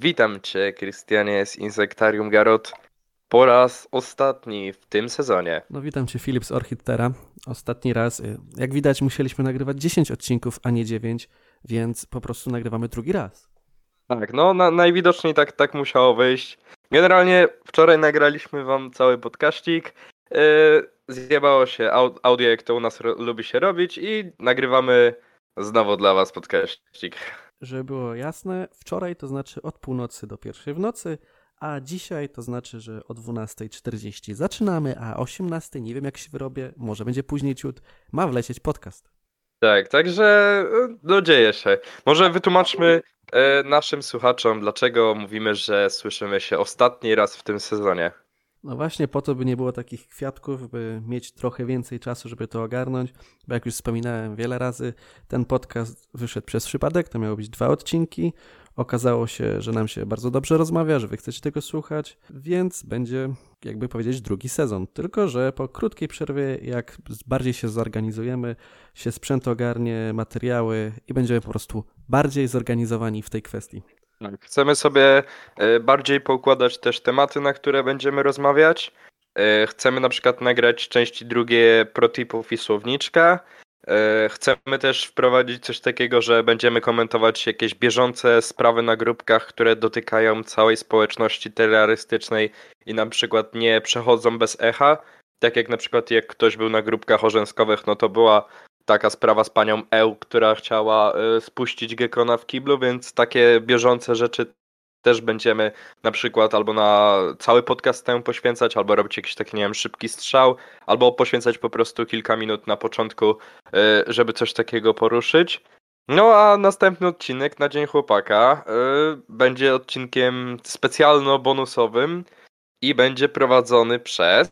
Witam Cię, Krystianie z Insektarium Garot, po raz ostatni w tym sezonie. No witam Cię, Filip z Orchidtera. Ostatni raz, y, jak widać, musieliśmy nagrywać 10 odcinków, a nie 9, więc po prostu nagrywamy drugi raz. Tak, no na, najwidoczniej tak, tak musiało wyjść. Generalnie wczoraj nagraliśmy Wam cały podkaścik. Yy, zjebało się au- audio, jak to u nas lubi się robić i nagrywamy znowu dla Was podkaścik. Żeby było jasne, wczoraj to znaczy od północy do pierwszej w nocy, a dzisiaj to znaczy, że o 12.40 zaczynamy, a o 18.00, nie wiem jak się wyrobię, może będzie później ciut, ma wlecieć podcast. Tak, także yy, no dzieje się. Może wytłumaczmy yy, naszym słuchaczom, dlaczego mówimy, że słyszymy się ostatni raz w tym sezonie. No właśnie po to, by nie było takich kwiatków, by mieć trochę więcej czasu, żeby to ogarnąć, bo jak już wspominałem wiele razy, ten podcast wyszedł przez przypadek, to miało być dwa odcinki. Okazało się, że nam się bardzo dobrze rozmawia, że wy chcecie tego słuchać, więc będzie, jakby powiedzieć, drugi sezon. Tylko, że po krótkiej przerwie, jak bardziej się zorganizujemy, się sprzęt ogarnie, materiały i będziemy po prostu bardziej zorganizowani w tej kwestii. Tak, Chcemy sobie e, bardziej poukładać też tematy, na które będziemy rozmawiać. E, Chcemy na przykład nagrać części drugie protipów i słowniczka. E, Chcemy też wprowadzić coś takiego, że będziemy komentować jakieś bieżące sprawy na grupkach, które dotykają całej społeczności terrorystycznej i na przykład nie przechodzą bez echa. Tak jak na przykład jak ktoś był na grupkach orzęskowych, no to była taka sprawa z panią Eł, która chciała y, spuścić Gekona w kiblu, więc takie bieżące rzeczy też będziemy na przykład albo na cały podcast temu poświęcać, albo robić jakiś taki, nie wiem, szybki strzał, albo poświęcać po prostu kilka minut na początku, y, żeby coś takiego poruszyć. No a następny odcinek na Dzień Chłopaka y, będzie odcinkiem specjalno-bonusowym i będzie prowadzony przez...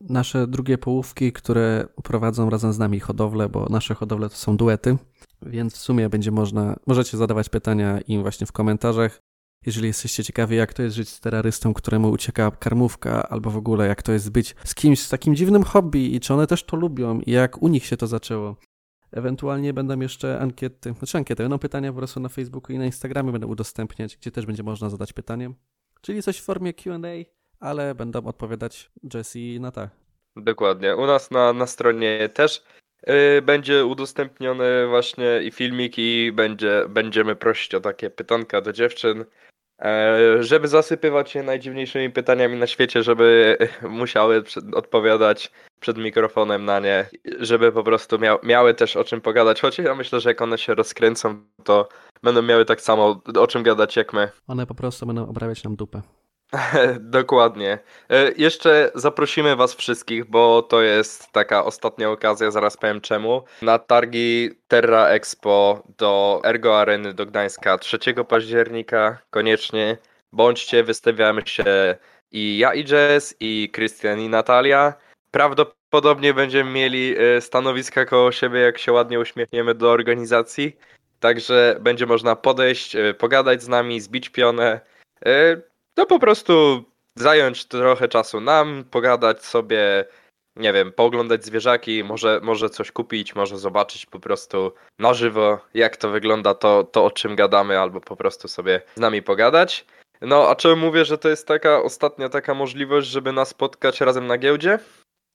nasze drugie połówki, które prowadzą razem z nami hodowlę, bo nasze hodowle to są duety, więc w sumie będzie można, możecie zadawać pytania im właśnie w komentarzach. Jeżeli jesteście ciekawi, jak to jest żyć z terrorystą, któremu ucieka karmówka, albo w ogóle jak to jest być z kimś z takim dziwnym hobby i czy one też to lubią i jak u nich się to zaczęło. Ewentualnie będą jeszcze ankiety, znaczy ankiety, będą pytania po prostu na Facebooku i na Instagramie będę udostępniać, gdzie też będzie można zadać pytanie. Czyli coś w formie Q&A, ale będą odpowiadać Jesse i Nata. Dokładnie. U nas na, na stronie też y, będzie udostępniony właśnie i filmik i będzie, będziemy prosić o takie pytanka do dziewczyn, e, żeby zasypywać je najdziwniejszymi pytaniami na świecie, żeby musiały przed, odpowiadać przed mikrofonem na nie, żeby po prostu miał, miały też o czym pogadać. Choć ja myślę, że jak one się rozkręcą, to będą miały tak samo o czym gadać jak my. One po prostu będą obrabiać nam dupę. Dokładnie. E, Jeszcze zaprosimy Was wszystkich, bo to jest taka ostatnia okazja, zaraz powiem czemu. Na targi Terra Expo do Ergo Areny do Gdańska 3 października. Koniecznie bądźcie, wystawiamy się i ja i Jess, i Krystian i Natalia. Prawdopodobnie będziemy mieli e, stanowiska koło siebie, jak się ładnie uśmiechniemy do organizacji. Także będzie można podejść, e, pogadać z nami, zbić pionę. No po prostu zająć trochę czasu nam, pogadać sobie, nie wiem, pooglądać zwierzaki, może, może coś kupić, może zobaczyć po prostu na żywo, jak to wygląda, to, to o czym gadamy, albo po prostu sobie z nami pogadać. No, a czemu mówię, że to jest taka ostatnia taka możliwość, żeby nas spotkać razem na giełdzie?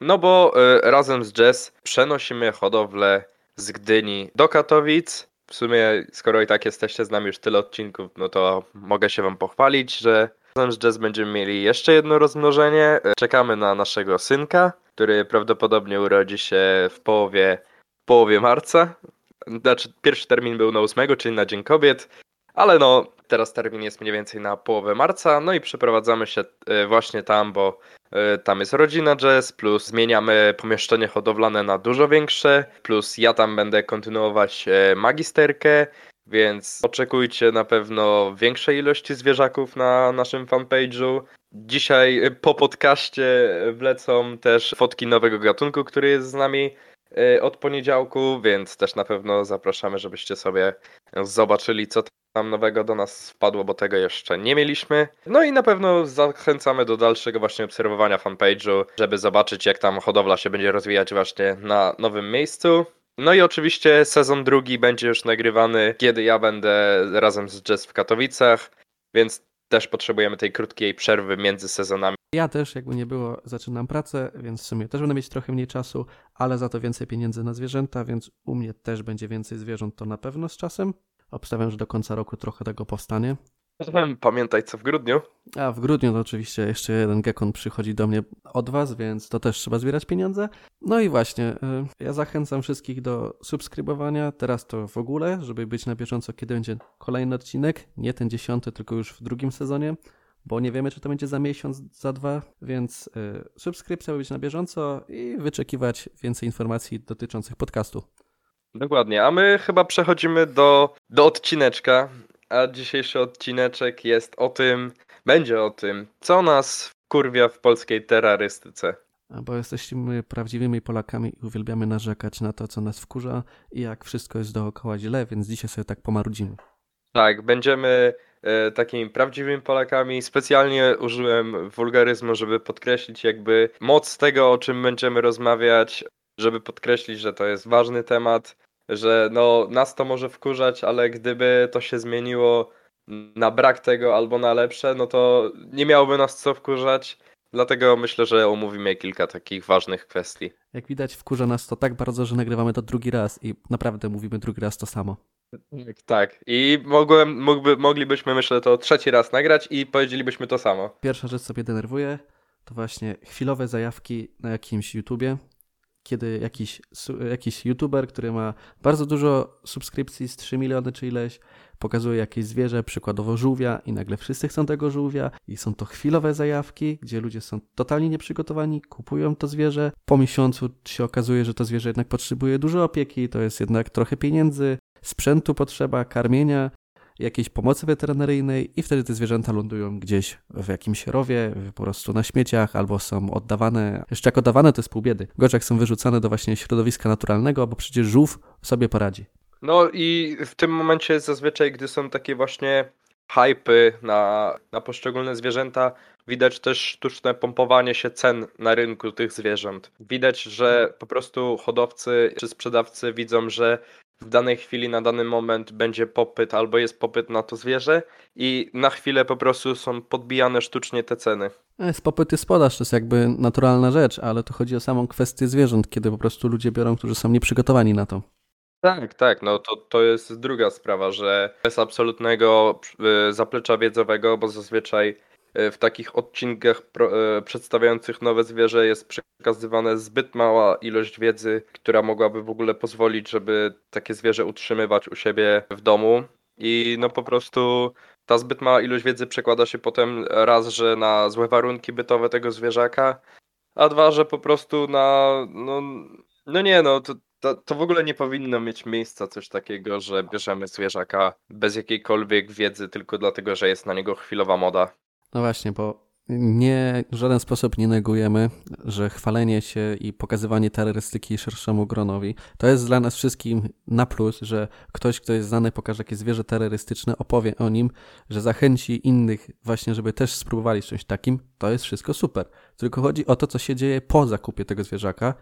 No bo y, razem z Jess przenosimy hodowlę z Gdyni do Katowic. W sumie, skoro i tak jesteście z nami już tyle odcinków, no to mogę się wam pochwalić, że z Jazz będziemy mieli jeszcze jedno rozmnożenie. Czekamy na naszego synka, który prawdopodobnie urodzi się w połowie, w połowie marca. Znaczy, pierwszy termin był na 8, czyli na Dzień Kobiet, ale no, teraz termin jest mniej więcej na połowę marca. No i przeprowadzamy się e, właśnie tam, bo e, tam jest rodzina Jazz, plus zmieniamy pomieszczenie hodowlane na dużo większe, plus ja tam będę kontynuować e, magisterkę. Więc oczekujcie na pewno większej ilości zwierzaków na naszym fanpage'u. Dzisiaj y, po podcaście wlecą też fotki nowego gatunku, który jest z nami y, od poniedziałku, więc też na pewno zapraszamy, żebyście sobie zobaczyli, co tam nowego do nas wpadło, bo tego jeszcze nie mieliśmy. No i na pewno zachęcamy do dalszego właśnie obserwowania fanpage'u, żeby zobaczyć, jak tam hodowla się będzie rozwijać właśnie na nowym miejscu. No i oczywiście sezon drugi będzie już nagrywany, kiedy ja będę razem z Jess w Katowicach, więc też potrzebujemy tej krótkiej przerwy między sezonami. Ja też, jakby nie było, zaczynam pracę, więc w sumie też będę mieć trochę mniej czasu, ale za to więcej pieniędzy na zwierzęta, więc u mnie też będzie więcej zwierząt, to na pewno z czasem. Obstawiam, że do końca roku trochę tego powstanie. Pamiętaj co w grudniu. A w grudniu to oczywiście jeszcze jeden gekon przychodzi do mnie od Was, więc to też trzeba zbierać pieniądze. No i właśnie, y, ja zachęcam wszystkich do subskrybowania, teraz to w ogóle, żeby być na bieżąco, kiedy będzie kolejny odcinek, nie ten dziesiąty, tylko już w drugim sezonie, bo nie wiemy, czy to będzie za miesiąc, za dwa, więc y, subskrypcja, by być na bieżąco i wyczekiwać więcej informacji dotyczących podcastu. Dokładnie, a my chyba przechodzimy do, do odcineczka a dzisiejszy odcineczek jest o tym, będzie o tym, co nas kurwia w polskiej terrorystyce. Bo jesteśmy prawdziwymi Polakami i uwielbiamy narzekać na to, co nas wkurza i jak wszystko jest dookoła źle, więc dzisiaj sobie tak pomarudzimy. Tak, będziemy e, takimi prawdziwymi Polakami. Specjalnie użyłem wulgaryzmu, żeby podkreślić jakby moc tego, o czym będziemy rozmawiać, żeby podkreślić, że to jest ważny temat że no nas to może wkurzać, ale gdyby to się zmieniło na brak tego albo na lepsze, no to nie miałoby nas co wkurzać. Dlatego myślę, że omówimy kilka takich ważnych kwestii. Jak widać, wkurza nas to tak bardzo, że nagrywamy to drugi raz i naprawdę mówimy drugi raz to samo. Tak. I mogłem, mógłby, moglibyśmy, myślę, to trzeci raz nagrać i powiedzielibyśmy to samo. Pierwsza rzecz, co mnie denerwuje, to właśnie chwilowe zajawki na jakimś YouTubie, kiedy jakiś, jakiś youtuber, który ma bardzo dużo subskrypcji, z 3 miliony czy ileś, pokazuje jakieś zwierzę, przykładowo żółwia i nagle wszyscy chcą tego żółwia i są to chwilowe zajawki, gdzie ludzie są totalnie nieprzygotowani, kupują to zwierzę, po miesiącu się okazuje, że to zwierzę jednak potrzebuje dużo opieki, to jest jednak trochę pieniędzy, sprzętu potrzeba, karmienia jakiejś pomocy weterynaryjnej i wtedy te zwierzęta lądują gdzieś w jakimś rowie, po prostu na śmieciach, albo są oddawane, jeszcze jak oddawane to jest pół biedy. Gorzej są wyrzucane do właśnie środowiska naturalnego, bo przecież żółw sobie poradzi. No i w tym momencie zazwyczaj, gdy są takie właśnie hypy na, na poszczególne zwierzęta, widać też sztuczne pompowanie się cen na rynku tych zwierząt. Widać, że po prostu hodowcy czy sprzedawcy widzą, że w danej chwili, na dany moment będzie popyt albo jest popyt na to zwierzę i na chwilę po prostu są podbijane sztucznie te ceny. Jest popyt i podaż, to jest jakby naturalna rzecz, ale tu chodzi o samą kwestię zwierząt, kiedy po prostu ludzie biorą, którzy są nieprzygotowani na to. Tak, tak, no to, to jest druga sprawa, że bez absolutnego y, zaplecza wiedzowego, bo zazwyczaj E, w takich odcinkach e, przedstawiających nowe zwierzę jest przekazywana zbyt mała ilość wiedzy, która mogłaby w ogóle pozwolić, żeby takie zwierzę utrzymywać u siebie w domu. I no po prostu ta zbyt mała ilość wiedzy przekłada się potem raz, że na złe warunki bytowe tego zwierzaka, a dwa, że po prostu na. No, no nie, no to, to, to w ogóle nie powinno mieć miejsca coś takiego, że bierzemy zwierzaka bez jakiejkolwiek wiedzy tylko dlatego, że jest na niego chwilowa moda. No właśnie, bo nie, w żaden sposób nie negujemy, że chwalenie się i pokazywanie terrorystyki szerszemu gronowi to jest dla nas wszystkim na plus, że ktoś, kto jest znany, pokaże jakieś zwierzę terrorystyczne, opowie o nim, że zachęci innych właśnie, żeby też spróbowali czymś takim. To jest wszystko super. Tylko chodzi o to, co się dzieje po zakupie tego zwierzaka,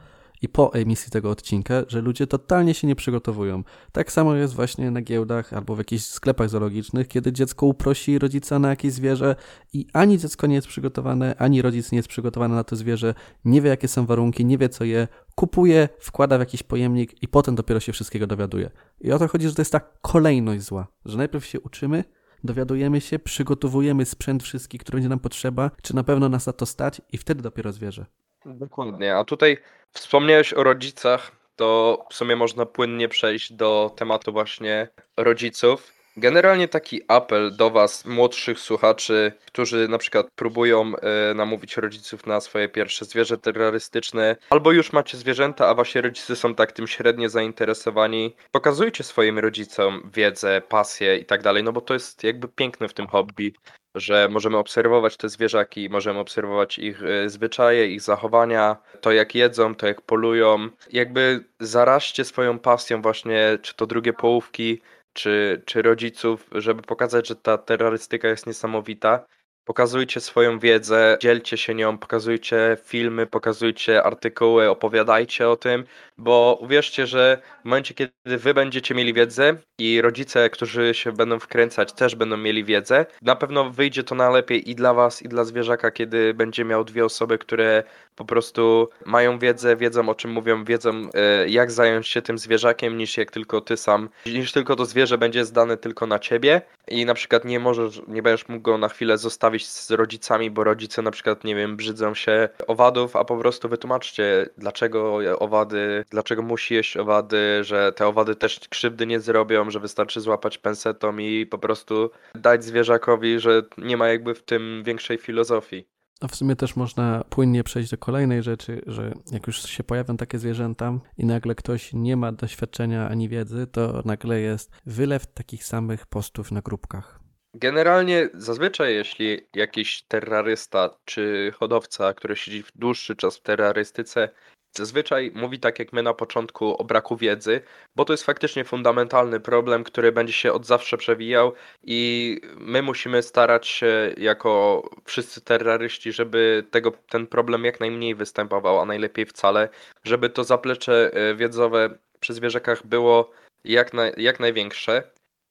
i po emisji tego odcinka, że ludzie totalnie się nie przygotowują. Tak samo jest właśnie na giełdach albo w jakichś sklepach zoologicznych, kiedy dziecko uprosi rodzica na jakieś zwierzę i ani dziecko nie jest przygotowane, ani rodzic nie jest przygotowany na to zwierzę, nie wie jakie są warunki, nie wie co je, kupuje, wkłada w jakiś pojemnik i potem dopiero się wszystkiego dowiaduje. I o to chodzi, że to jest ta kolejność zła, że najpierw się uczymy, dowiadujemy się, przygotowujemy sprzęt wszystki, który będzie nam potrzeba, czy na pewno nas na to stać i wtedy dopiero zwierzę. Dokładnie. A tutaj wspomniałeś o rodzicach, to w sumie można płynnie przejść do tematu właśnie rodziców. Generalnie taki apel do Was, młodszych słuchaczy, którzy na przykład próbują y, namówić rodziców na swoje pierwsze zwierzę terrorystyczne, albo już macie zwierzęta, a Wasi rodzice są tak tym średnio zainteresowani. Pokazujcie swoim rodzicom wiedzę, pasję i tak dalej, no bo to jest jakby piękne w tym hobby, że możemy obserwować te zwierzaki, możemy obserwować ich y, zwyczaje, ich zachowania, to jak jedzą, to jak polują. Jakby zaraźcie swoją pasją właśnie, czy to drugie połówki, czy, czy rodziców, żeby pokazać, że ta terrorystyka jest niesamowita pokazujcie swoją wiedzę, dzielcie się nią, pokazujcie filmy, pokazujcie artykuły, opowiadajcie o tym, bo uwierzcie, że w momencie, kiedy wy będziecie mieli wiedzę i rodzice, którzy się będą wkręcać, też będą mieli wiedzę, na pewno wyjdzie to najlepiej i dla was, i dla zwierzaka, kiedy będzie miał dwie osoby, które po prostu mają wiedzę, wiedzą o czym mówią, wiedzą e, jak zająć się tym zwierzakiem, niż jak tylko ty sam, niż tylko to zwierzę będzie zdane tylko na ciebie i na przykład nie możesz, nie będziesz mógł go na chwilę zostawić z rodzicami, bo rodzice na przykład, nie wiem, brzydzą się owadów, a po prostu wytłumaczcie, dlaczego owady, dlaczego musi jeść owady, że te owady też krzywdy nie zrobią, że wystarczy złapać pensetą i po prostu dać zwierzakowi, że nie ma jakby w tym większej filozofii. A w sumie też można płynnie przejść do kolejnej rzeczy, że jak już się pojawią takie zwierzęta i nagle ktoś nie ma doświadczenia ani wiedzy, to nagle jest wylew takich samych postów na grupkach. Generalnie zazwyczaj jeśli jakiś terrorysta czy hodowca, który siedzi w dłuższy czas w terrorystyce, Zazwyczaj mówi tak jak my na początku o braku wiedzy, bo to jest faktycznie fundamentalny problem, który będzie się od zawsze przewijał i my musimy starać się jako wszyscy terroryści, żeby tego, ten problem jak najmniej występował, a najlepiej wcale, żeby to zaplecze e, wiedzowe przy zwierzakach było jak, na, jak największe.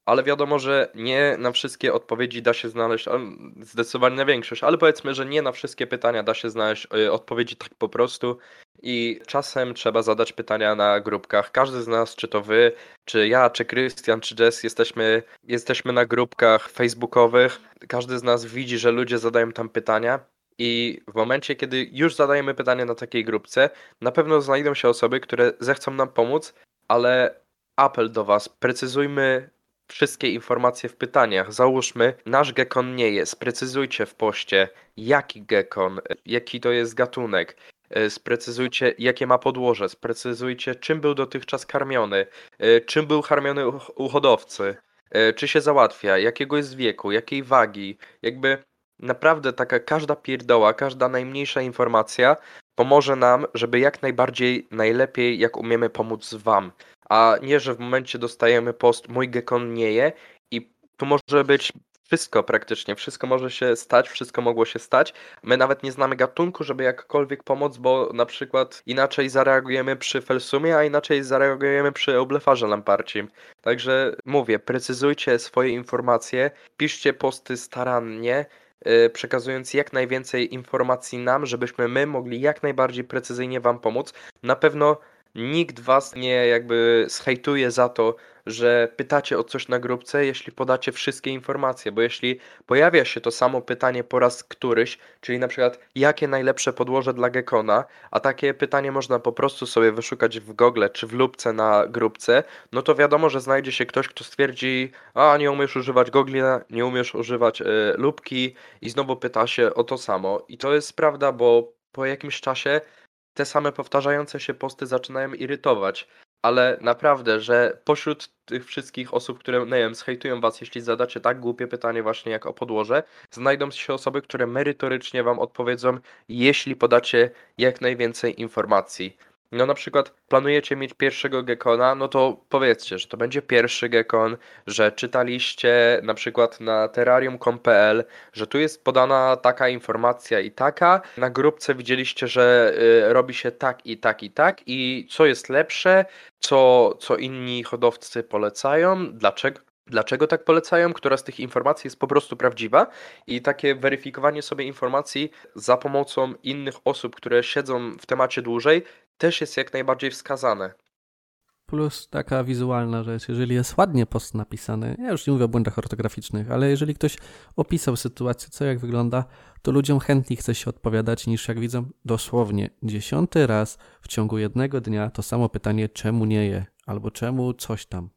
Ale wiadomo, że nie na wszystkie odpowiedzi da się znaleźć, zdecydowanie na większość, ale powiedzmy, że nie na wszystkie pytania da się znaleźć e, odpowiedzi tak po prostu i czasem trzeba zadać pytania na grupkach. Każdy z nas, czy to wy, czy ja, czy Krystian, czy Jess, jesteśmy, jesteśmy na grupkach facebookowych. Każdy z nas widzi, że ludzie zadają tam pytania. I w momencie, kiedy już zadajemy pytanie na takiej grupce, na pewno znajdą się osoby, które zechcą nam pomóc, ale apel do Was, precyzujmy wszystkie informacje w pytaniach. Załóżmy, nasz gekon nie jest. Precyzujcie w poście, jaki gekon, jaki to jest gatunek, E, sprecyzujcie, jakie ma podłoże, sprecyzujcie, czym był dotychczas karmiony, e, czym był karmiony u hodowcy, e, czy się załatwia, jakiego jest wieku, jakiej wagi. Jakby naprawdę taka każda pierdoła, każda najmniejsza informacja pomoże nam, żeby jak najbardziej, najlepiej, jak umiemy pomóc Wam. A nie, że w momencie dostajemy post mój gekon nie je i tu może być wszystko praktycznie, wszystko może się stać, wszystko mogło się stać. My nawet nie znamy gatunku, żeby jakkolwiek pomóc, bo na przykład inaczej zareagujemy przy felsumie, a inaczej zareagujemy przy oblefarze lamparcim. Także mówię, precyzujcie swoje informacje, piszcie posty starannie, yy, przekazując jak najwięcej informacji nam, żebyśmy my mogli jak najbardziej precyzyjnie Wam pomóc. Na pewno nikt Was nie jakby schejtuje za to, że pytacie o coś na grupce, jeśli podacie wszystkie informacje, bo jeśli pojawia się to samo pytanie po raz któryś, czyli na przykład jakie najlepsze podłoże dla Gekona, a takie pytanie można po prostu sobie wyszukać w Google czy w lubce na grupce, no to wiadomo, że znajdzie się ktoś, kto stwierdzi, a nie umiesz używać Google, nie umiesz używać y, lubki i znowu pyta się o to samo. I to jest prawda, bo po jakimś czasie te same powtarzające się posty zaczynają irytować ale naprawdę, że pośród tych wszystkich osób, które, nie wiem, zhejtują was, jeśli zadacie tak głupie pytanie właśnie jak o podłoże, znajdą się osoby, które merytorycznie wam odpowiedzą, jeśli podacie jak najwięcej informacji. No na przykład planujecie mieć pierwszego gekona, no to powiedzcie, że to będzie pierwszy gekon, że czytaliście na przykład na terrarium.pl, że tu jest podana taka informacja i taka, na grupce widzieliście, że y, robi się tak i tak i tak i co jest lepsze, co, co inni hodowcy polecają, dlaczego, Dlaczego tak polecają? Która z tych informacji jest po prostu prawdziwa? I takie weryfikowanie sobie informacji za pomocą innych osób, które siedzą w temacie dłużej, też jest jak najbardziej wskazane. Plus taka wizualna rzecz, jeżeli jest ładnie post napisany, ja już nie mówię o błędach ortograficznych, ale jeżeli ktoś opisał sytuację, co jak wygląda, to ludziom chętniej chce się odpowiadać niż jak widzą dosłownie dziesiąty raz w ciągu jednego dnia to samo pytanie, czemu nie je, albo czemu coś tam.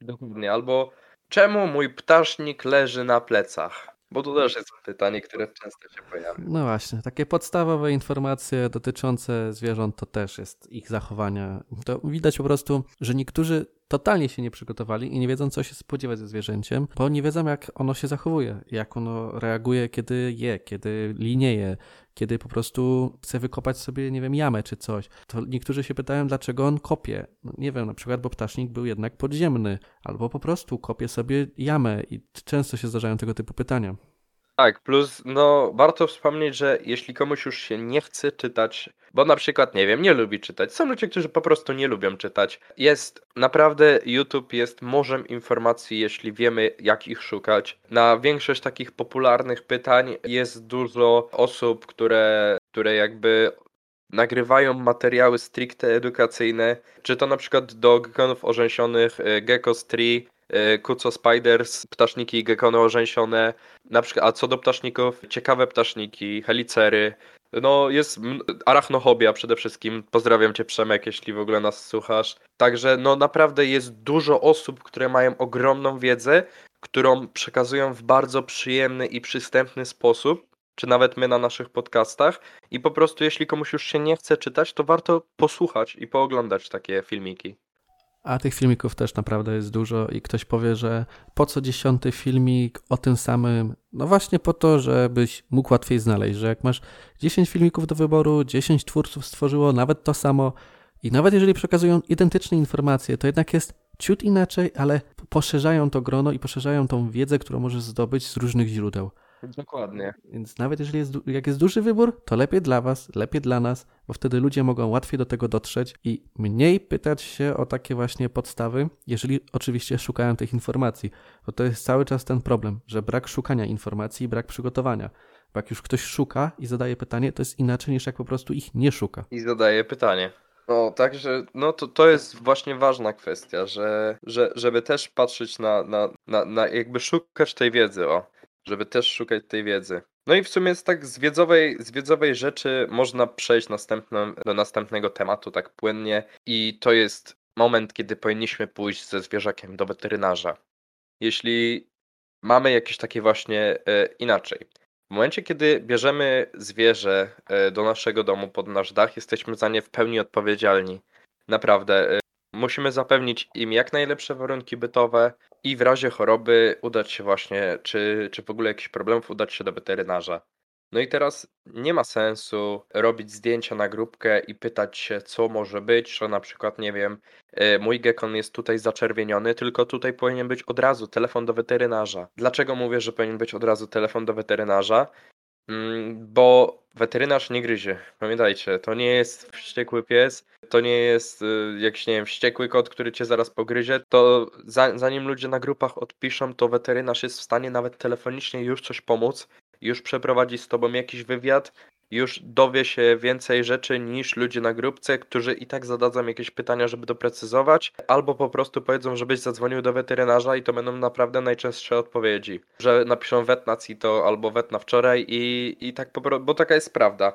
Dokładnie, albo czemu mój ptasznik leży na plecach. Bo to też jest pytanie, które często się pojawia. No właśnie, takie podstawowe informacje dotyczące zwierząt to też jest ich zachowania. To widać po prostu, że niektórzy totalnie się nie przygotowali i nie wiedzą, co się spodziewać ze zwierzęciem, bo nie wiedzą, jak ono się zachowuje, jak ono reaguje, kiedy je, kiedy linieje, kiedy po prostu chce wykopać sobie, nie wiem, jamę czy coś. To niektórzy się pytają, dlaczego on kopie. No, nie wiem, na przykład, bo ptasznik był jednak podziemny, albo po prostu kopie sobie jamę i często się zdarzają tego typu pytania. Tak, plus no warto wspomnieć, że jeśli komuś już się nie chce czytać, bo na przykład, nie wiem, nie lubi czytać, są ludzie, którzy po prostu nie lubią czytać. Jest naprawdę, YouTube jest morzem informacji, jeśli wiemy jak ich szukać. Na większość takich popularnych pytań jest dużo osób, które, które jakby nagrywają materiały stricte edukacyjne, czy to na przykład do gekonów orzęsionych e, Geckos Tree, e, Kuco Spiders, ptaszniki gekony orzęsione, na przykład, a co do ptaszników, ciekawe ptaszniki, helicery, no jest arachnohobia przede wszystkim, pozdrawiam cię Przemek, jeśli w ogóle nas słuchasz, także no naprawdę jest dużo osób, które mają ogromną wiedzę, którą przekazują w bardzo przyjemny i przystępny sposób, czy nawet my na naszych podcastach. I po prostu, jeśli komuś już się nie chce czytać, to warto posłuchać i pooglądać takie filmiki. A tych filmików też naprawdę jest dużo i ktoś powie, że po co dziesiąty filmik o tym samym? No właśnie po to, żebyś mógł łatwiej znaleźć, że jak masz 10 filmików do wyboru, 10 twórców stworzyło nawet to samo i nawet jeżeli przekazują identyczne informacje, to jednak jest ciut inaczej, ale poszerzają to grono i poszerzają tą wiedzę, którą możesz zdobyć z różnych źródeł. Dokładnie. Więc nawet jeżeli jest, jak jest duży wybór, to lepiej dla Was, lepiej dla nas, bo wtedy ludzie mogą łatwiej do tego dotrzeć i mniej pytać się o takie właśnie podstawy, jeżeli oczywiście szukają tych informacji. Bo to jest cały czas ten problem, że brak szukania informacji i brak przygotowania. Bo jak już ktoś szuka i zadaje pytanie, to jest inaczej niż jak po prostu ich nie szuka. I zadaje pytanie. No, także no to, to jest właśnie ważna kwestia, że, że żeby też patrzeć na, na, na, na jakby szukać tej wiedzy, o żeby też szukać tej wiedzy. No i w sumie z tak z wiedzowej, z wiedzowej rzeczy można przejść do następnego tematu tak płynnie i to jest moment, kiedy powinniśmy pójść ze zwierzakiem do weterynarza. Jeśli mamy jakieś takie właśnie e, inaczej. W momencie, kiedy bierzemy zwierzę e, do naszego domu pod nasz dach, jesteśmy za nie w pełni odpowiedzialni. Naprawdę. Musimy zapewnić im jak najlepsze warunki bytowe, i w razie choroby udać się właśnie, czy, czy w ogóle jakichś problemów, udać się do weterynarza. No i teraz nie ma sensu robić zdjęcia na grupkę i pytać się, co może być, że na przykład, nie wiem, e, mój gekon jest tutaj zaczerwieniony, tylko tutaj powinien być od razu telefon do weterynarza. Dlaczego mówię, że powinien być od razu telefon do weterynarza? Mm, bo weterynarz nie gryzie. Pamiętajcie, to nie jest wściekły pies, to nie jest y, jakiś, nie wiem, wściekły kot, który cię zaraz pogryzie. To zanim ludzie na grupach odpiszą, to weterynarz jest w stanie nawet telefonicznie już coś pomóc, już przeprowadzić z tobą jakiś wywiad, już dowie się więcej rzeczy niż ludzie na grupce, którzy i tak zadadzą jakieś pytania, żeby doprecyzować, albo po prostu powiedzą, żebyś zadzwonił do weterynarza i to będą naprawdę najczęstsze odpowiedzi. Że napiszą wet na CITO albo wet na wczoraj i, i tak po prostu, bo taka jest prawda.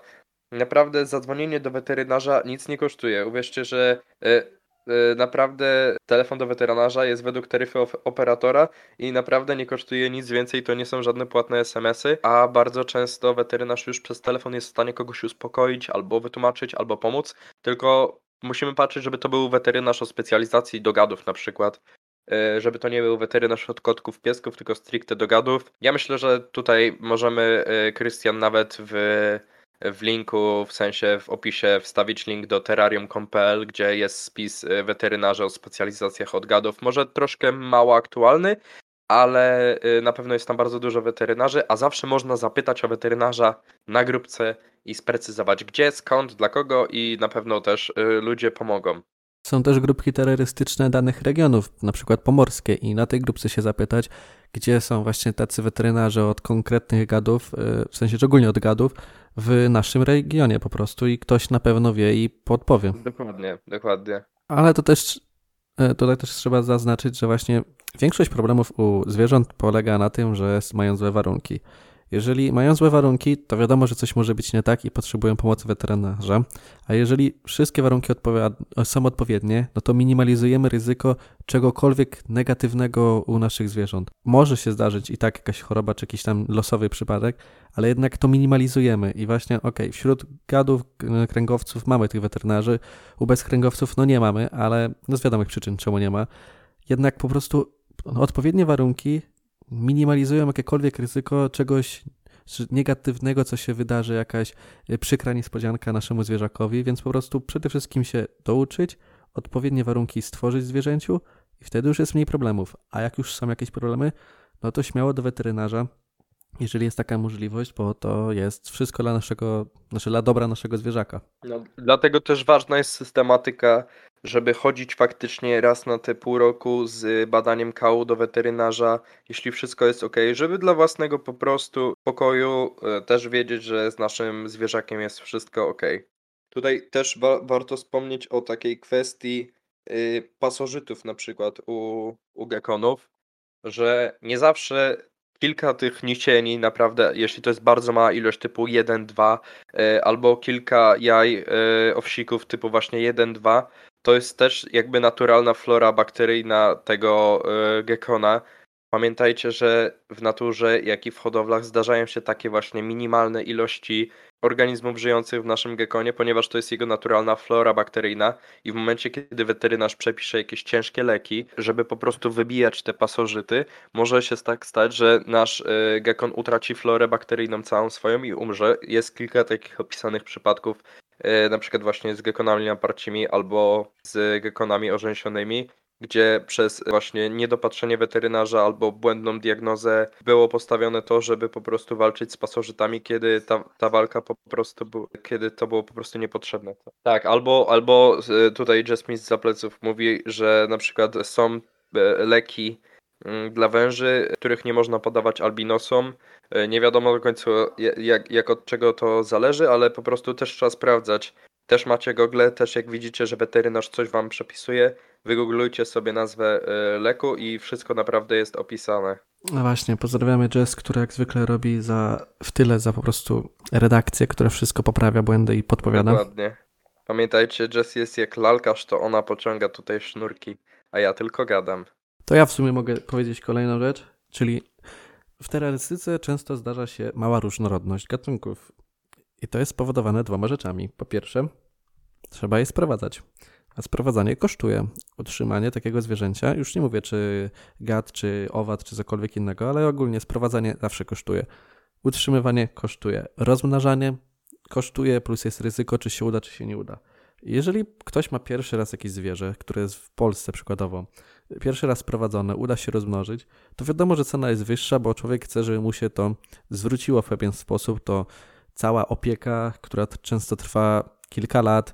Naprawdę zadzwonienie do weterynarza nic nie kosztuje. Uwierzcie, że y, naprawdę telefon do weterynarza jest według taryfy operatora i naprawdę nie kosztuje nic więcej, to nie są żadne płatne SMS-y, a bardzo często weterynarz już przez telefon jest w stanie kogoś uspokoić, albo wytłumaczyć, albo pomóc, tylko musimy patrzeć, żeby to był weterynarz o specjalizacji do gadów na przykład, y, żeby to nie był weterynarz od kotków, piesków, tylko stricte do gadów. Ja myślę, że tutaj możemy, y, Krystian, nawet w w linku, w sensie w opisie wstawić link do terrarium.pl, gdzie jest spis y, weterynarzy o specjalizacjach od gadów. Może troszkę mało aktualny, ale y, na pewno jest tam bardzo dużo weterynarzy, a zawsze można zapytać o weterynarza na grupce i sprecyzować gdzie, skąd, dla kogo i na pewno też y, ludzie pomogą. Są też grupki terrorystyczne danych regionów, na przykład pomorskie i na tej grupce się zapytać, gdzie są właśnie tacy weterynarze od konkretnych gadów, w sensie szczególnie od gadów, w naszym regionie po prostu i ktoś na pewno wie i podpowie. Dokładnie, dokładnie. Ale to też e, tutaj też trzeba zaznaczyć, że właśnie większość problemów u zwierząt polega na tym, że mają złe warunki. Jeżeli mają złe warunki, to wiadomo, że coś może być nie tak i potrzebują pomocy weterynarza. A jeżeli wszystkie warunki są odpowiednie, no to minimalizujemy ryzyko czegokolwiek negatywnego u naszych zwierząt. Może się zdarzyć i tak jakaś choroba czy jakiś tam losowy przypadek, ale jednak to minimalizujemy i właśnie ok, wśród gadów, kręgowców mamy tych weterynarzy, u bezkręgowców no nie mamy, ale no z wiadomych przyczyn czemu nie ma. Jednak po prostu odpowiednie warunki minimalizują jakiekolwiek ryzyko czegoś negatywnego, co się wydarzy, jakaś e, przykra niespodzianka naszemu zwierzakowi, więc po prostu przede wszystkim się douczyć, odpowiednie warunki stworzyć zwierzęciu i wtedy już jest mniej problemów. A jak już są jakieś problemy, no to śmiało do weterynarza jeżeli jest taka możliwość, bo to jest wszystko dla naszego, znaczy dla dobra naszego zwierzaka. No, dlatego też ważna jest systematyka, żeby chodzić faktycznie raz na te pół roku z badaniem kału do weterynarza, jeśli wszystko jest ok, żeby dla własnego po prostu pokoju e, też wiedzieć, że z naszym zwierzakiem jest wszystko ok. Tutaj też wa warto wspomnieć o takiej kwestii y, pasożytów na przykład u, u gekonów, że nie zawsze kilka tych nicieni, naprawdę, jeśli to jest bardzo mała ilość typu 1, 2, y, albo kilka jaj y, owsików typu właśnie 1, 2, to jest też jakby naturalna flora bakteryjna tego y, gekona. Pamiętajcie, że w naturze, jak i w hodowlach zdarzają się takie właśnie minimalne ilości organizmów żyjących w naszym gekonie, ponieważ to jest jego naturalna flora bakteryjna i w momencie, kiedy weterynarz przepisze jakieś ciężkie leki, żeby po prostu wybijać te pasożyty, może się tak stać, że nasz y, gekon utraci florę bakteryjną całą swoją i umrze. Jest kilka takich opisanych przypadków, y, na przykład właśnie z gekonami naparcimi albo z gekonami orzęsionymi, gdzie przez właśnie niedopatrzenie weterynarza albo błędną diagnozę było postawione to, żeby po prostu walczyć z pasożytami, kiedy ta, ta walka po prostu był, kiedy to było po prostu niepotrzebne. Tak, albo, albo e, tutaj Jasmine z pleców mówi, że na przykład są e, leki dla węży, których nie można podawać albinosom. E, nie wiadomo do końca jak, jak od czego to zależy, ale po prostu też trzeba sprawdzać. Też macie gogle, też jak widzicie, że weterynarz coś wam przepisuje, Wygooglujcie sobie nazwę y, leku i wszystko naprawdę jest opisane. No właśnie, pozdrawiamy Jess, która jak zwykle robi za, w tyle za po prostu redakcję, która wszystko poprawia błędy i podpowiada. Dokładnie. Pamiętajcie, Jess jest jak lalkarz, to ona pociąga tutaj sznurki, a ja tylko gadam. To ja w sumie mogę powiedzieć kolejną rzecz, czyli w terrorystyce często zdarza się mała różnorodność gatunków. I to jest spowodowane dwoma rzeczami. Po pierwsze, trzeba je sprowadzać. A sprowadzanie kosztuje. Utrzymanie takiego zwierzęcia, już nie mówię czy gad, czy owad, czy cokolwiek innego, ale ogólnie sprowadzanie zawsze kosztuje. Utrzymywanie kosztuje. Rozmnażanie kosztuje, plus jest ryzyko, czy się uda, czy się nie uda. Jeżeli ktoś ma pierwszy raz jakieś zwierzę, które jest w Polsce przykładowo, pierwszy raz sprowadzone, uda się rozmnożyć, to wiadomo, że cena jest wyższa, bo człowiek chce, żeby mu się to zwróciło w pewien sposób. To cała opieka, która często trwa kilka lat,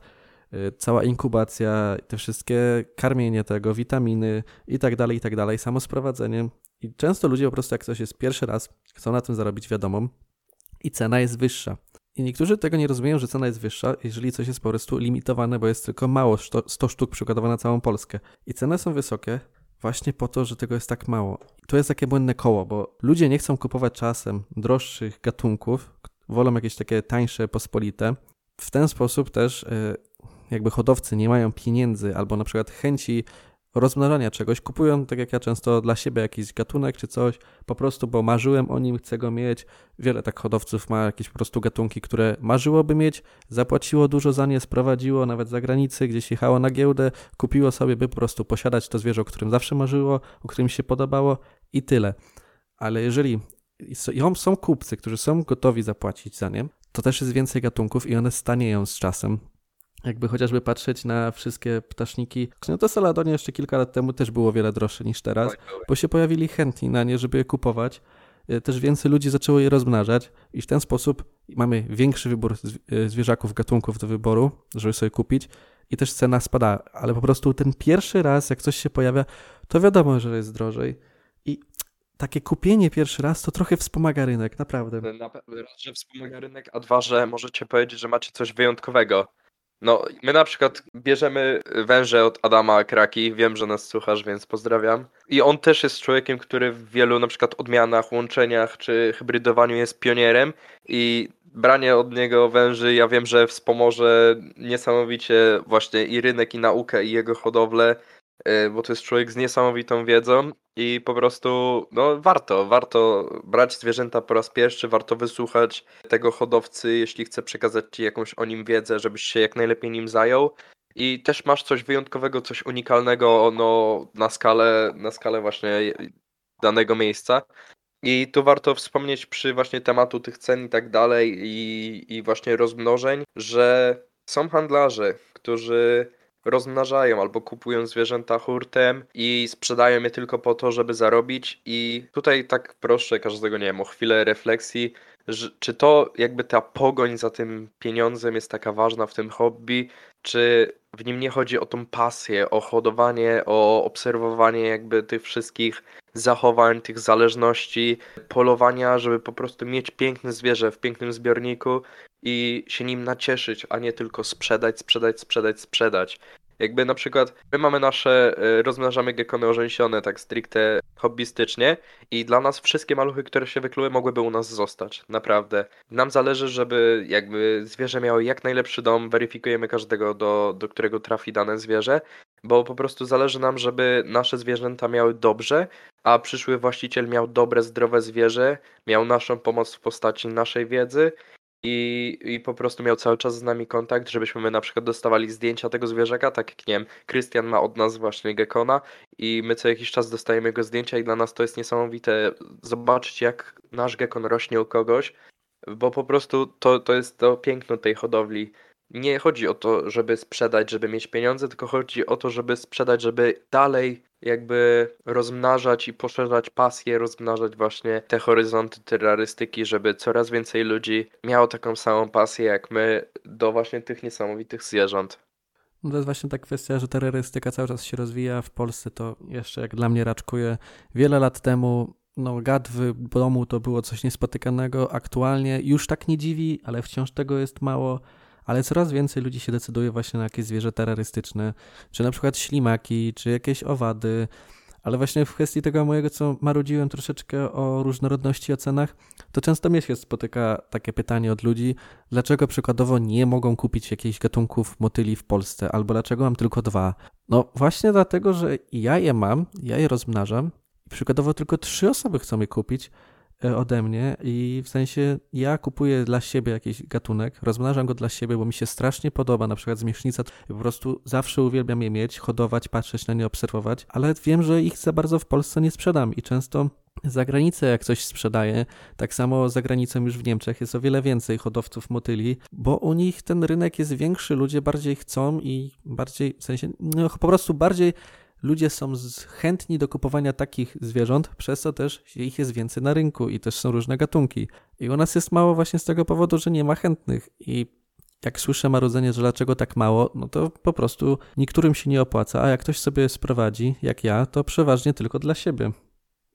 Y, cała inkubacja, te wszystkie karmienie tego, witaminy i tak dalej, i tak dalej, samo sprowadzenie. I często ludzie po prostu, jak coś jest pierwszy raz, chcą na tym zarobić wiadomą i cena jest wyższa. I niektórzy tego nie rozumieją, że cena jest wyższa, jeżeli coś jest po prostu limitowane, bo jest tylko mało, 100 sztuk przykładowo na całą Polskę. I ceny są wysokie właśnie po to, że tego jest tak mało. I to jest takie błędne koło, bo ludzie nie chcą kupować czasem droższych gatunków, wolą jakieś takie tańsze, pospolite. W ten sposób też yy, jakby hodowcy nie mają pieniędzy albo na przykład chęci rozmnażania czegoś, kupują, tak jak ja często dla siebie jakiś gatunek czy coś, po prostu, bo marzyłem o nim, chcę go mieć. Wiele tak hodowców ma jakieś po prostu gatunki, które marzyłoby mieć, zapłaciło dużo za nie, sprowadziło nawet za granicy, gdzieś jechało na giełdę, kupiło sobie, by po prostu posiadać to zwierzę, o którym zawsze marzyło, o którym się podobało i tyle. Ale jeżeli są kupcy, którzy są gotowi zapłacić za nie, to też jest więcej gatunków i one stanieją z czasem jakby chociażby patrzeć na wszystkie ptaszniki. No to Saladonie jeszcze kilka lat temu też było wiele droższe niż teraz, bo się pojawili chętni na nie, żeby je kupować. E, też więcej ludzi zaczęło je rozmnażać i w ten sposób mamy większy wybór e, zwierzaków, gatunków do wyboru, żeby sobie kupić i też cena spada, ale po prostu ten pierwszy raz, jak coś się pojawia, to wiadomo, że jest drożej i takie kupienie pierwszy raz to trochę wspomaga rynek, naprawdę. Na, raz, że wspomaga rynek, a dwa, że możecie powiedzieć, że macie coś wyjątkowego. No, my na przykład bierzemy węże od Adama Kraki, wiem, że nas słuchasz, więc pozdrawiam. I on też jest człowiekiem, który w wielu na przykład odmianach, łączeniach czy hybrydowaniu jest pionierem i branie od niego węży, ja wiem, że wspomoże niesamowicie właśnie i rynek, i naukę, i jego hodowlę, y, bo to jest człowiek z niesamowitą wiedzą i po prostu, no warto, warto brać zwierzęta po raz pierwszy, warto wysłuchać tego hodowcy, jeśli chce przekazać ci jakąś o nim wiedzę, żebyś się jak najlepiej nim zajął. I też masz coś wyjątkowego, coś unikalnego no, na, skalę, na skalę właśnie danego miejsca. I tu warto wspomnieć przy właśnie tematu tych cen i tak dalej i, i właśnie rozmnożeń, że są handlarze, którzy rozmnażają albo kupują zwierzęta hurtem i sprzedają je tylko po to, żeby zarobić. I tutaj tak proszę każdego, nie wiem, o chwilę refleksji, czy to jakby ta pogoń za tym pieniądzem jest taka ważna w tym hobby, czy w nim nie chodzi o tą pasję, o hodowanie, o obserwowanie jakby tych wszystkich zachowań, tych zależności, polowania, żeby po prostu mieć piękne zwierzę w pięknym zbiorniku i się nim nacieszyć, a nie tylko sprzedać, sprzedać, sprzedać, sprzedać. Jakby na przykład my mamy nasze, e, rozmnażamy gekony orzęsione tak stricte hobbystycznie i dla nas wszystkie maluchy, które się wykluły mogłyby u nas zostać, naprawdę. Nam zależy, żeby jakby zwierzę miało jak najlepszy dom, weryfikujemy każdego, do, do którego trafi dane zwierzę, bo po prostu zależy nam, żeby nasze zwierzęta miały dobrze, a przyszły właściciel miał dobre, zdrowe zwierzę, miał naszą pomoc w postaci naszej wiedzy i, i po prostu miał cały czas z nami kontakt, żebyśmy my na przykład dostawali zdjęcia tego zwierzaka, tak jak nie wiem, Krystian ma od nas właśnie gekona i my co jakiś czas dostajemy jego zdjęcia i dla nas to jest niesamowite zobaczyć jak nasz gekon rośnie u kogoś, bo po prostu to, to jest to piękno tej hodowli. Nie chodzi o to, żeby sprzedać, żeby mieć pieniądze, tylko chodzi o to, żeby sprzedać, żeby dalej jakby rozmnażać i poszerzać pasję, rozmnażać właśnie te horyzonty terrorystyki, żeby coraz więcej ludzi miało taką samą pasję jak my do właśnie tych niesamowitych zwierząt. No to jest właśnie ta kwestia, że terrorystyka cały czas się rozwija. W Polsce to jeszcze jak dla mnie raczkuje. Wiele lat temu no, gad w domu to było coś niespotykanego. Aktualnie już tak nie dziwi, ale wciąż tego jest mało ale coraz więcej ludzi się decyduje właśnie na jakieś zwierzę terrorystyczne, czy na przykład ślimaki, czy jakieś owady. Ale właśnie w kwestii tego mojego, co marudziłem troszeczkę o różnorodności, o cenach, to często mnie się spotyka takie pytanie od ludzi, dlaczego przykładowo nie mogą kupić jakichś gatunków motyli w Polsce, albo dlaczego mam tylko dwa. No właśnie dlatego, że ja je mam, ja je rozmnażam i przykładowo tylko trzy osoby chcą je kupić, ode mnie i w sensie ja kupuję dla siebie jakiś gatunek, rozmnażam go dla siebie, bo mi się strasznie podoba, na przykład zmierzchnica, po prostu zawsze uwielbiam je mieć, hodować, patrzeć na nie, obserwować, ale wiem, że ich za bardzo w Polsce nie sprzedam i często za granicę jak coś sprzedaję, tak samo za granicą już w Niemczech jest o wiele więcej hodowców motyli, bo u nich ten rynek jest większy, ludzie bardziej chcą i bardziej, w sensie, no po prostu bardziej ludzie są chętni do kupowania takich zwierząt, przez co też ich jest więcej na rynku i też są różne gatunki. I u nas jest mało właśnie z tego powodu, że nie ma chętnych. I jak słyszę marudzenie, że dlaczego tak mało, no to po prostu niektórym się nie opłaca, a jak ktoś sobie sprowadzi, jak ja, to przeważnie tylko dla siebie.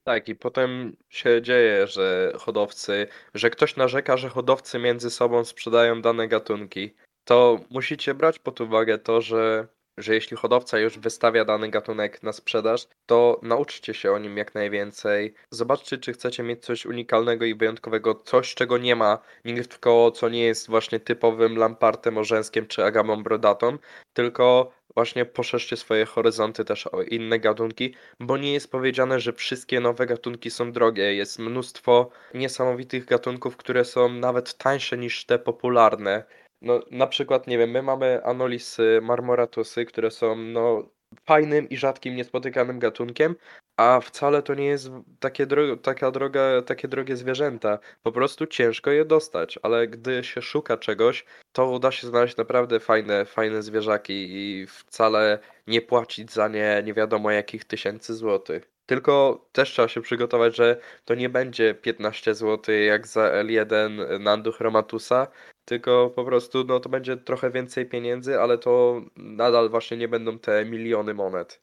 Tak, i potem się dzieje, że hodowcy, że ktoś narzeka, że hodowcy między sobą sprzedają dane gatunki. To musicie brać pod uwagę to, że że jeśli hodowca już wystawia dany gatunek na sprzedaż, to nauczcie się o nim jak najwięcej. Zobaczcie, czy chcecie mieć coś unikalnego i wyjątkowego, coś, czego nie ma nigdy koło, co nie jest właśnie typowym lampartem orzęskiem czy agamą brodatą, tylko właśnie poszerzcie swoje horyzonty też o inne gatunki, bo nie jest powiedziane, że wszystkie nowe gatunki są drogie. Jest mnóstwo niesamowitych gatunków, które są nawet tańsze niż te popularne. No, na przykład, nie wiem, my mamy anolisy, marmoratusy, które są no, fajnym i rzadkim, niespotykanym gatunkiem, a wcale to nie jest takie dro taka droga, takie drogie zwierzęta. Po prostu ciężko je dostać, ale gdy się szuka czegoś, to uda się znaleźć naprawdę fajne, fajne zwierzaki i wcale nie płacić za nie nie wiadomo jakich tysięcy złotych. Tylko też trzeba się przygotować, że to nie będzie 15 zł jak za L1 Nandu Chromatusa, tylko po prostu no, to będzie trochę więcej pieniędzy, ale to nadal właśnie nie będą te miliony monet.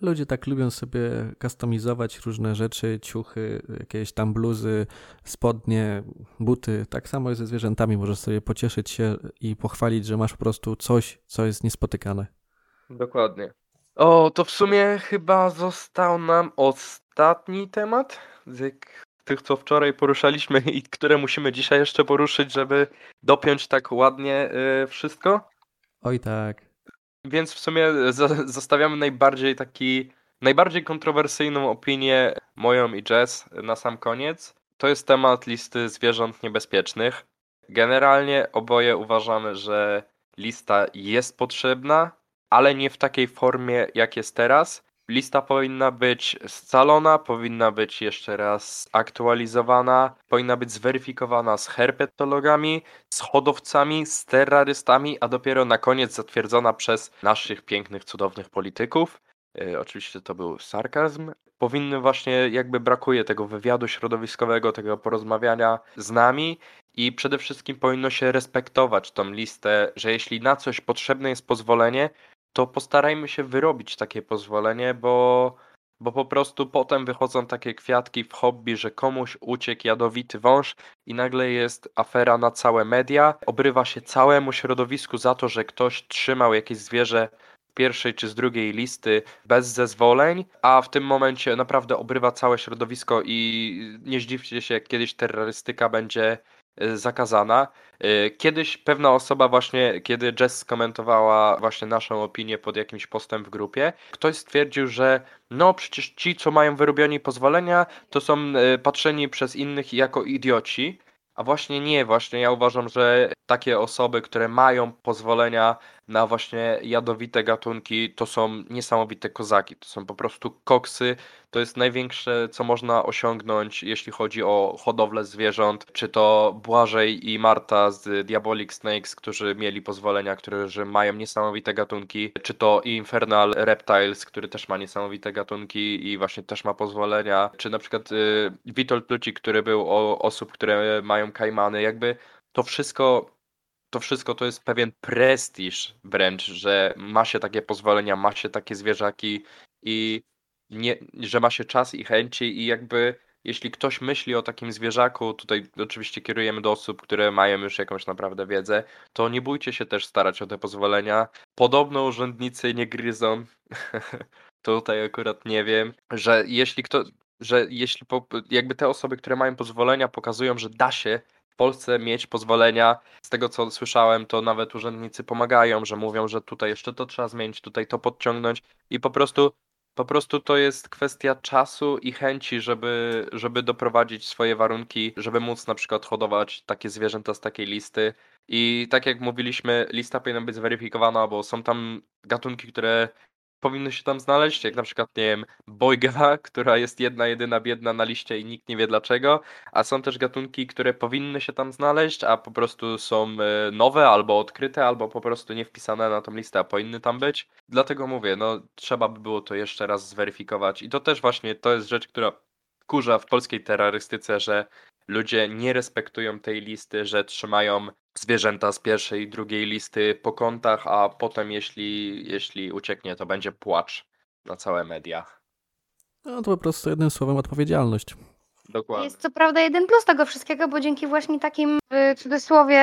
Ludzie tak lubią sobie kustomizować różne rzeczy, ciuchy, jakieś tam bluzy, spodnie, buty. Tak samo jest ze zwierzętami. Możesz sobie pocieszyć się i pochwalić, że masz po prostu coś, co jest niespotykane. Dokładnie. O, to w sumie chyba został nam ostatni temat z tych, co wczoraj poruszaliśmy i które musimy dzisiaj jeszcze poruszyć, żeby dopiąć tak ładnie y, wszystko. Oj tak. Więc w sumie zostawiamy najbardziej taki, najbardziej kontrowersyjną opinię moją i Jess na sam koniec. To jest temat listy zwierząt niebezpiecznych. Generalnie oboje uważamy, że lista jest potrzebna, ale nie w takiej formie, jak jest teraz. lista powinna być scalona, powinna być jeszcze raz aktualizowana, powinna być zweryfikowana z herpetologami, z hodowcami, z terrorystami, a dopiero na koniec zatwierdzona przez naszych pięknych, cudownych polityków. Yy, oczywiście to był sarkazm. Powinny właśnie, jakby brakuje tego wywiadu środowiskowego, tego porozmawiania z nami i przede wszystkim powinno się respektować tą listę, że jeśli na coś potrzebne jest pozwolenie, to postarajmy się wyrobić takie pozwolenie, bo, bo po prostu potem wychodzą takie kwiatki w hobby, że komuś uciekł jadowity wąż i nagle jest afera na całe media, obrywa się całemu środowisku za to, że ktoś trzymał jakieś zwierzę pierwszej czy z drugiej listy bez zezwoleń, a w tym momencie naprawdę obrywa całe środowisko i nie zdziwcie się, jak kiedyś terrorystyka będzie zakazana. Y, kiedyś pewna osoba właśnie, kiedy Jess skomentowała właśnie naszą opinię pod jakimś postem w grupie, ktoś stwierdził, że no przecież ci, co mają wyrobione pozwolenia, to są y, patrzeni przez innych jako idioci. A właśnie nie, właśnie ja uważam, że takie osoby, które mają pozwolenia na właśnie jadowite gatunki, to są niesamowite kozaki. To są po prostu koksy. To jest największe, co można osiągnąć, jeśli chodzi o hodowlę zwierząt. Czy to Błażej i Marta z Diabolic Snakes, którzy mieli pozwolenia, którzy mają niesamowite gatunki. Czy to Infernal Reptiles, który też ma niesamowite gatunki i właśnie też ma pozwolenia. Czy na przykład y, Witold Pluci, który był o osób, które mają kajmany. Jakby to wszystko to wszystko to jest pewien prestiż wręcz, że ma się takie pozwolenia, ma się takie zwierzaki i nie, że ma się czas i chęci i jakby jeśli ktoś myśli o takim zwierzaku, tutaj oczywiście kierujemy do osób, które mają już jakąś naprawdę wiedzę, to nie bójcie się też starać o te pozwolenia. Podobno urzędnicy nie gryzą, tutaj akurat nie wiem, że jeśli kto, że jeśli po, jakby te osoby, które mają pozwolenia pokazują, że da się w Polsce mieć pozwolenia. Z tego co słyszałem, to nawet urzędnicy pomagają, że mówią, że tutaj jeszcze to trzeba zmienić, tutaj to podciągnąć i po prostu po prostu to jest kwestia czasu i chęci, żeby, żeby doprowadzić swoje warunki, żeby móc na przykład hodować takie zwierzęta z takiej listy. I tak jak mówiliśmy, lista powinna być zweryfikowana, bo są tam gatunki, które powinny się tam znaleźć, jak na przykład, nie wiem, Boyga, która jest jedna, jedyna biedna na liście i nikt nie wie dlaczego, a są też gatunki, które powinny się tam znaleźć, a po prostu są e, nowe, albo odkryte, albo po prostu nie wpisane na tą listę, a powinny tam być. Dlatego mówię, no trzeba by było to jeszcze raz zweryfikować i to też właśnie, to jest rzecz, która kurza w polskiej terrorystyce, że ludzie nie respektują tej listy, że trzymają zwierzęta z pierwszej i drugiej listy po kątach, a potem jeśli, jeśli ucieknie, to będzie płacz na całe media. No to po prostu jednym słowem odpowiedzialność. Dokładnie. Jest co prawda jeden plus tego wszystkiego, bo dzięki właśnie takim w cudzysłowie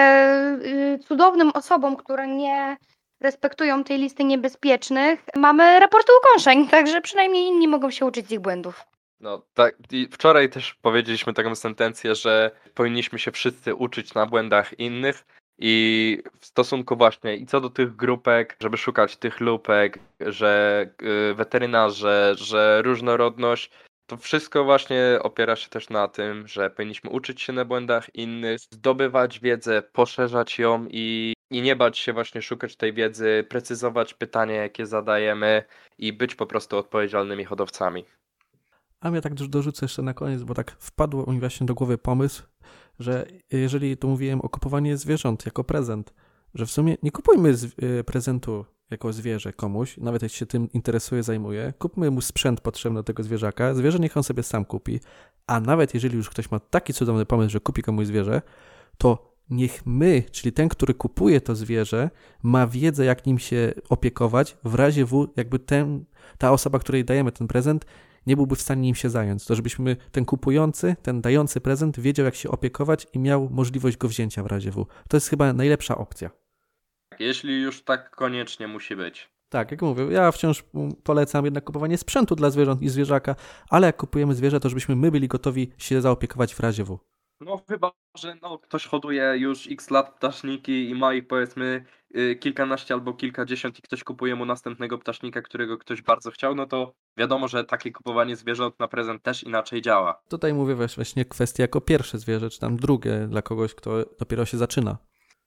y, cudownym osobom, które nie respektują tej listy niebezpiecznych, mamy raporty ukąszeń, także przynajmniej inni mogą się uczyć z ich błędów. No tak, i wczoraj też powiedzieliśmy taką sentencję, że powinniśmy się wszyscy uczyć na błędach innych i w stosunku właśnie i co do tych grupek, żeby szukać tych lupek, że y, weterynarze, że różnorodność, to wszystko właśnie opiera się też na tym, że powinniśmy uczyć się na błędach innych, zdobywać wiedzę, poszerzać ją i, i nie bać się właśnie szukać tej wiedzy, precyzować pytania, jakie zadajemy i być po prostu odpowiedzialnymi hodowcami. A mnie tak dorzucę jeszcze na koniec, bo tak wpadło mi właśnie do głowy pomysł, że jeżeli tu mówiłem o kupowaniu zwierząt jako prezent, że w sumie nie kupujmy y, prezentu jako zwierzę komuś, nawet jeśli się tym interesuje, zajmuje, kupmy mu sprzęt potrzebny do tego zwierzaka, zwierzę niech on sobie sam kupi, a nawet jeżeli już ktoś ma taki cudowny pomysł, że kupi komuś zwierzę, to niech my, czyli ten, który kupuje to zwierzę, ma wiedzę, jak nim się opiekować, w razie w, jakby ten, ta osoba, której dajemy ten prezent, nie byłby w stanie nim się zająć. To żebyśmy ten kupujący, ten dający prezent wiedział, jak się opiekować i miał możliwość go wzięcia w razie W. To jest chyba najlepsza opcja. Jeśli już tak koniecznie musi być. Tak, jak mówię, ja wciąż polecam jednak kupowanie sprzętu dla zwierząt i zwierzaka, ale jak kupujemy zwierzę, to żebyśmy my byli gotowi się zaopiekować w razie W. No chyba, że no, ktoś hoduje już x lat ptaszniki i ma ich powiedzmy y, kilkanaście albo kilkadziesiąt i ktoś kupuje mu następnego ptasznika, którego ktoś bardzo chciał, no to wiadomo, że takie kupowanie zwierząt na prezent też inaczej działa. Tutaj mówię właśnie kwestia jako pierwsze zwierzę, czy tam drugie dla kogoś, kto dopiero się zaczyna.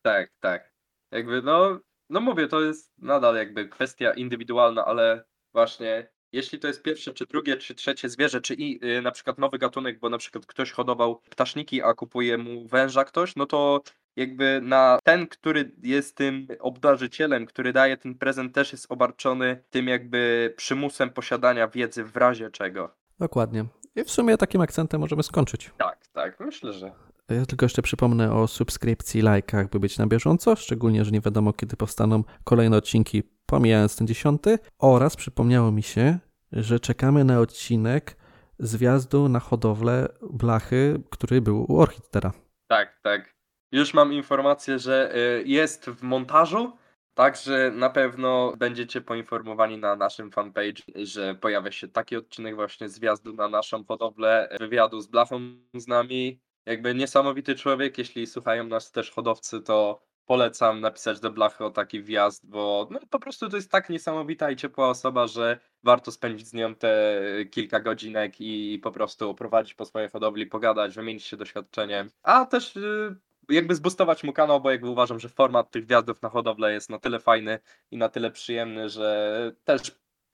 Tak, tak. Jakby no, no mówię, to jest nadal jakby kwestia indywidualna, ale właśnie jeśli to jest pierwsze, czy drugie, czy trzecie zwierzę, czy i, y, na przykład nowy gatunek, bo na przykład ktoś hodował ptaszniki, a kupuje mu węża ktoś, no to jakby na ten, który jest tym obdarzycielem, który daje ten prezent, też jest obarczony tym jakby przymusem posiadania wiedzy w razie czego. Dokładnie. I w sumie takim akcentem możemy skończyć. Tak, tak, myślę, że. Ja tylko jeszcze przypomnę o subskrypcji, lajkach, by być na bieżąco, szczególnie, że nie wiadomo, kiedy powstaną kolejne odcinki, pomijając ten dziesiąty. Oraz przypomniało mi się, że czekamy na odcinek z wjazdu na hodowlę blachy, który był u Orchidtera. Tak, tak. Już mam informację, że y, jest w montażu, także na pewno będziecie poinformowani na naszym fanpage, że pojawia się taki odcinek właśnie z wjazdu na naszą hodowlę, wywiadu z blachą z nami. Jakby niesamowity człowiek, jeśli słuchają nas też hodowcy, to polecam napisać do blachy o taki wjazd, bo no, po prostu to jest tak niesamowita i ciepła osoba, że warto spędzić z nią te kilka godzinek i po prostu oprowadzić po swojej hodowli, pogadać, wymienić się doświadczeniem, a też y, jakby zbustować mu kanał, bo jakby uważam, że format tych wjazdów na hodowlę jest na tyle fajny i na tyle przyjemny, że też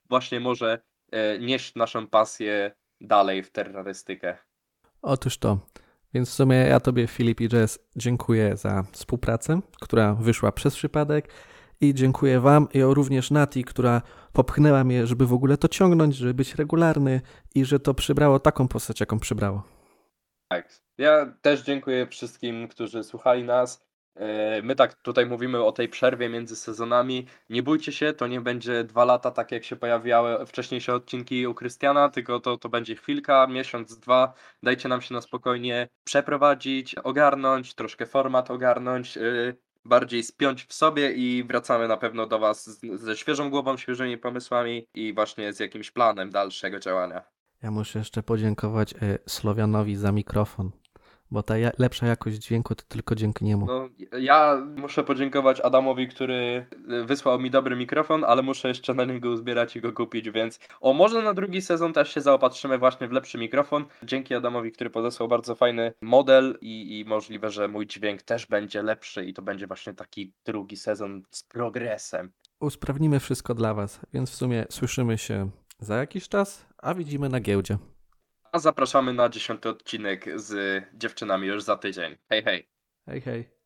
właśnie może e, nieść naszą pasję dalej w terrorystykę. Otóż to. Więc w sumie ja Tobie, Filip i Jess, dziękuję za współpracę, która wyszła przez przypadek. I dziękuję Wam i również Nati, która popchnęła mnie, żeby w ogóle to ciągnąć, żeby być regularny i że to przybrało taką postać, jaką przybrało. Tak. Ja też dziękuję wszystkim, którzy słuchali nas. E, My tak tutaj mówimy o tej przerwie między sezonami. Nie bójcie się, to nie będzie dwa lata, tak jak się pojawiały wcześniejsze odcinki u Krystiana, tylko to, to będzie chwilka, miesiąc, dwa. Dajcie nam się na spokojnie przeprowadzić, ogarnąć, troszkę format ogarnąć, yy, bardziej spiąć w sobie i wracamy na pewno do Was ze świeżą głową, świeżymi pomysłami i właśnie z jakimś planem dalszego działania. Ja muszę jeszcze podziękować e, Słowianowi za mikrofon, bo ta lepsza jakość dźwięku to tylko dzięki niemu. No, ja muszę podziękować Adamowi, który y, wysłał mi dobry mikrofon, ale muszę jeszcze na niego uzbierać i go kupić, więc o może na drugi sezon też się zaopatrzymy właśnie w lepszy mikrofon. Dzięki Adamowi, który podesłał bardzo fajny model i, i możliwe, że mój dźwięk też będzie lepszy i to będzie właśnie taki drugi sezon z progresem. Usprawnimy wszystko dla Was, więc w sumie słyszymy się za jakiś czas, a widzimy na giełdzie. A zapraszamy na dziesiąty odcinek z dziewczynami już za tydzień. Hej, hej. Hej, hej.